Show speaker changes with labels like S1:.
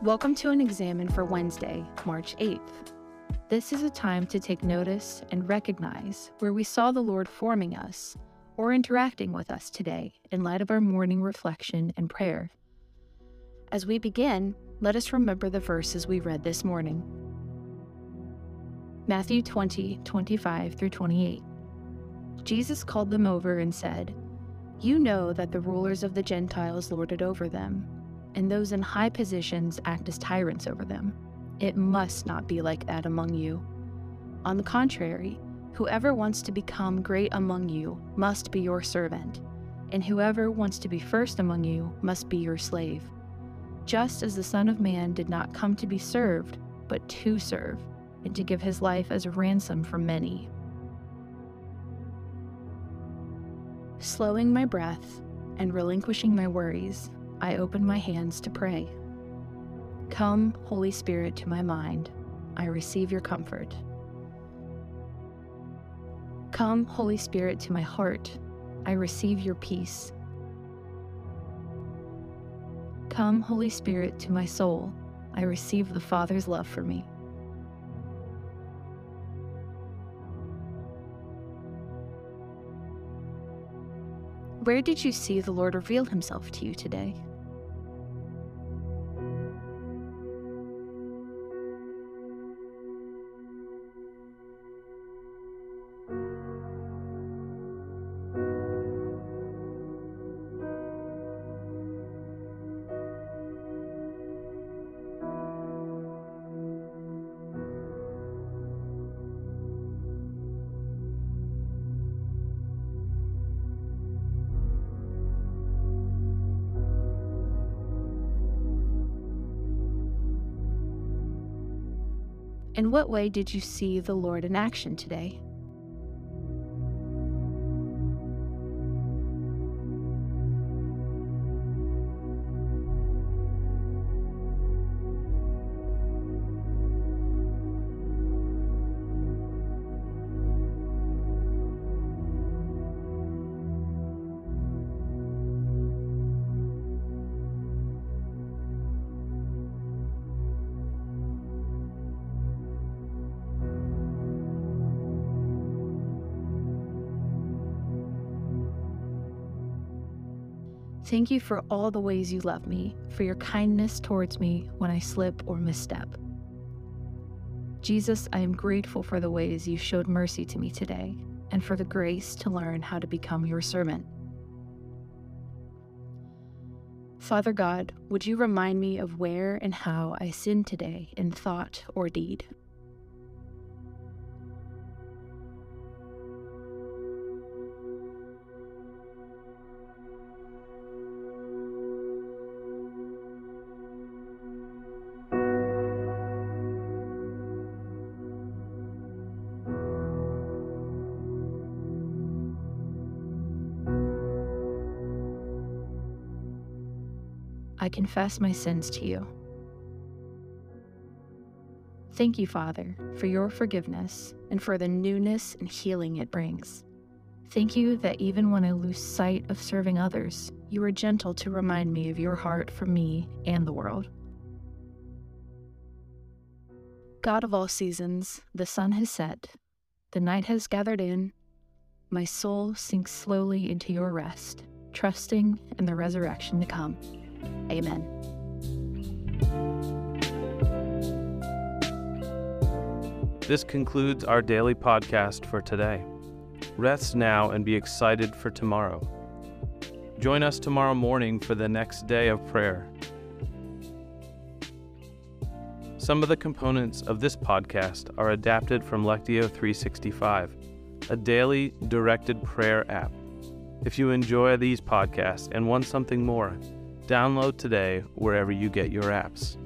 S1: Welcome to an Examine for Wednesday, March 8th. This is a time to take notice and recognize where we saw the Lord forming us or interacting with us today in light of our morning reflection and prayer. As we begin, let us remember the verses we read this morning. Matthew 20, 25 through 28. Jesus called them over and said, You know that the rulers of the Gentiles lord it over them, and those in high positions act as tyrants over them. It must not be like that among you. On the contrary, whoever wants to become great among you must be your servant, and whoever wants to be first among you must be your slave. Just as the Son of Man did not come to be served, but to serve, and to give his life as a ransom for many. Slowing my breath and relinquishing my worries, I open my hands to pray. Come, Holy Spirit, to my mind. I receive your comfort. Come, Holy Spirit, to my heart. I receive your peace. Come, Holy Spirit, to my soul. I receive the Father's love for me. Where did you see the Lord reveal himself to you today? In what way did you see the Lord in action today? Thank you for all the ways you love me, for your kindness towards me when I slip or misstep. Jesus, I am grateful for the ways you showed mercy to me today and for the grace to learn how to become your servant. Father God, would you remind me of where and how I sinned today in thought or deed? I confess my sins to you. Thank you, Father, for your forgiveness and for the newness and healing it brings. Thank you that even when I lose sight of serving others, you are gentle to remind me of your heart for me and the world. God of all seasons, the sun has set, the night has gathered in, my soul sinks slowly into your rest, trusting in the resurrection to come. Amen.
S2: This concludes our daily podcast for today. Rest now and be excited for tomorrow. Join us tomorrow morning for the next day of prayer. Some of the components of this podcast are adapted from Lectio 365, a daily directed prayer app. If you enjoy these podcasts and want something more, Download today wherever you get your apps.